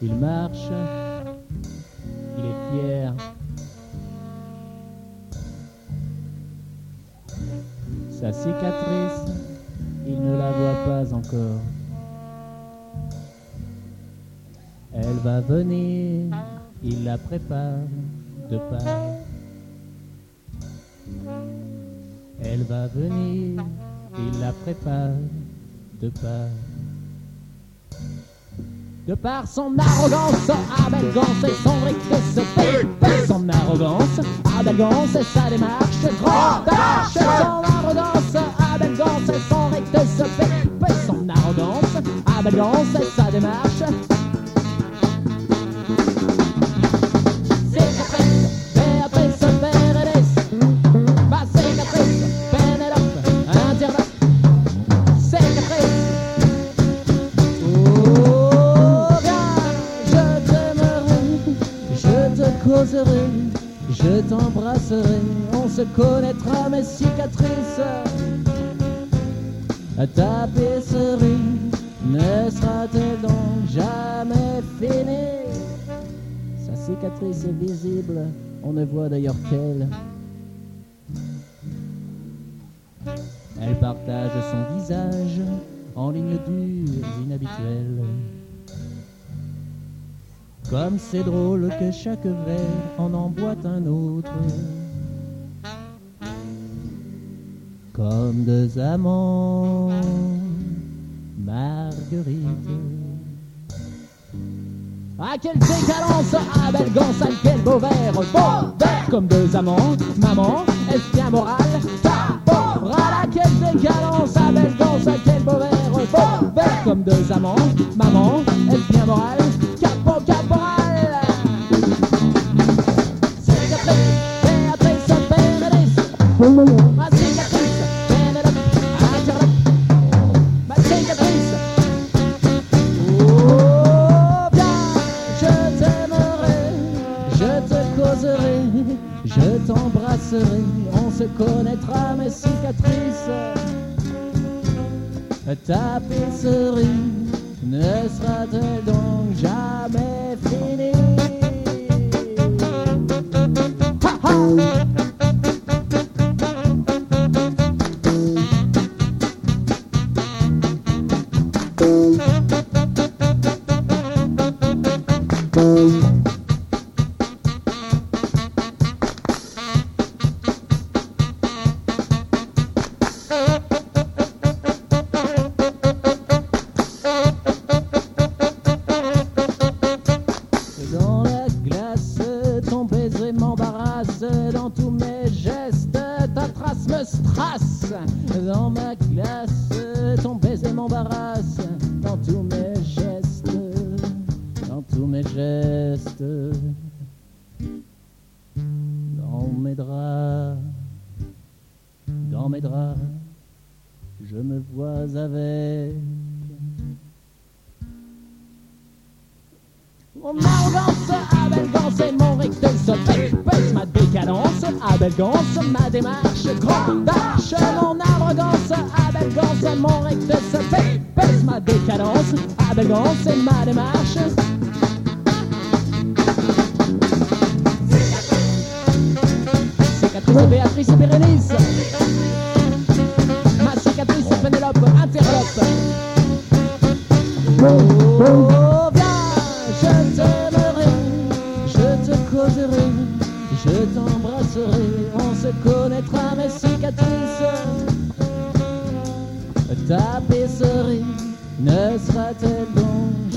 Il marche, il est fier. Sa cicatrice, il ne la voit pas encore. Elle va venir, il la prépare de part. Elle va venir, il la prépare de part. De par son arrogance, Abelgance et son rictus fait son arrogance, Abelgance et sa démarche, grand arche, son arrogance, Abelgance et son rictus fait son arrogance, Abelgance et sa démarche. Je t'embrasserai, on se connaîtra mes cicatrices. Ta tapisserie ne sera-t-elle donc jamais finie? Sa cicatrice est visible, on ne voit d'ailleurs qu'elle. Elle partage son visage en lignes dures inhabituelles. Comme c'est drôle que chaque verre en emboîte un autre. Comme deux amants, Marguerite. Ah, quelle décadence! Ah, belle quel beau verre. Beau verre! Comme deux amants Maman, est-ce bien moral Caporal Ah, quelle décadence! Ah, belle quel beau verre. Beau verre! Comme deux amants Maman, je t'embrasserai, on se connaîtra mes cicatrices. Ta tapisserie ne sera-t-elle donc jamais finie Ha, Dans tous mes gestes, ta trace me strasse. Dans ma glace, ton baiser m'embarrasse. Dans tous mes gestes, dans tous mes gestes. Dans mes draps, dans mes draps, je me vois avec. Mon et mon rictus Pèse ma décadence, abelgance, ma démarche Grande arche, mon arrogance, abelgance et mon rictus Pèse ma décadence, abelgance et ma démarche. Cicatrice, Béatrice et Bérénice. Ma cicatrice, Pénélope, interlope. Oh, viens, on se connaîtra mes cicatrices. Ta tapisserie ne sera-t-elle donc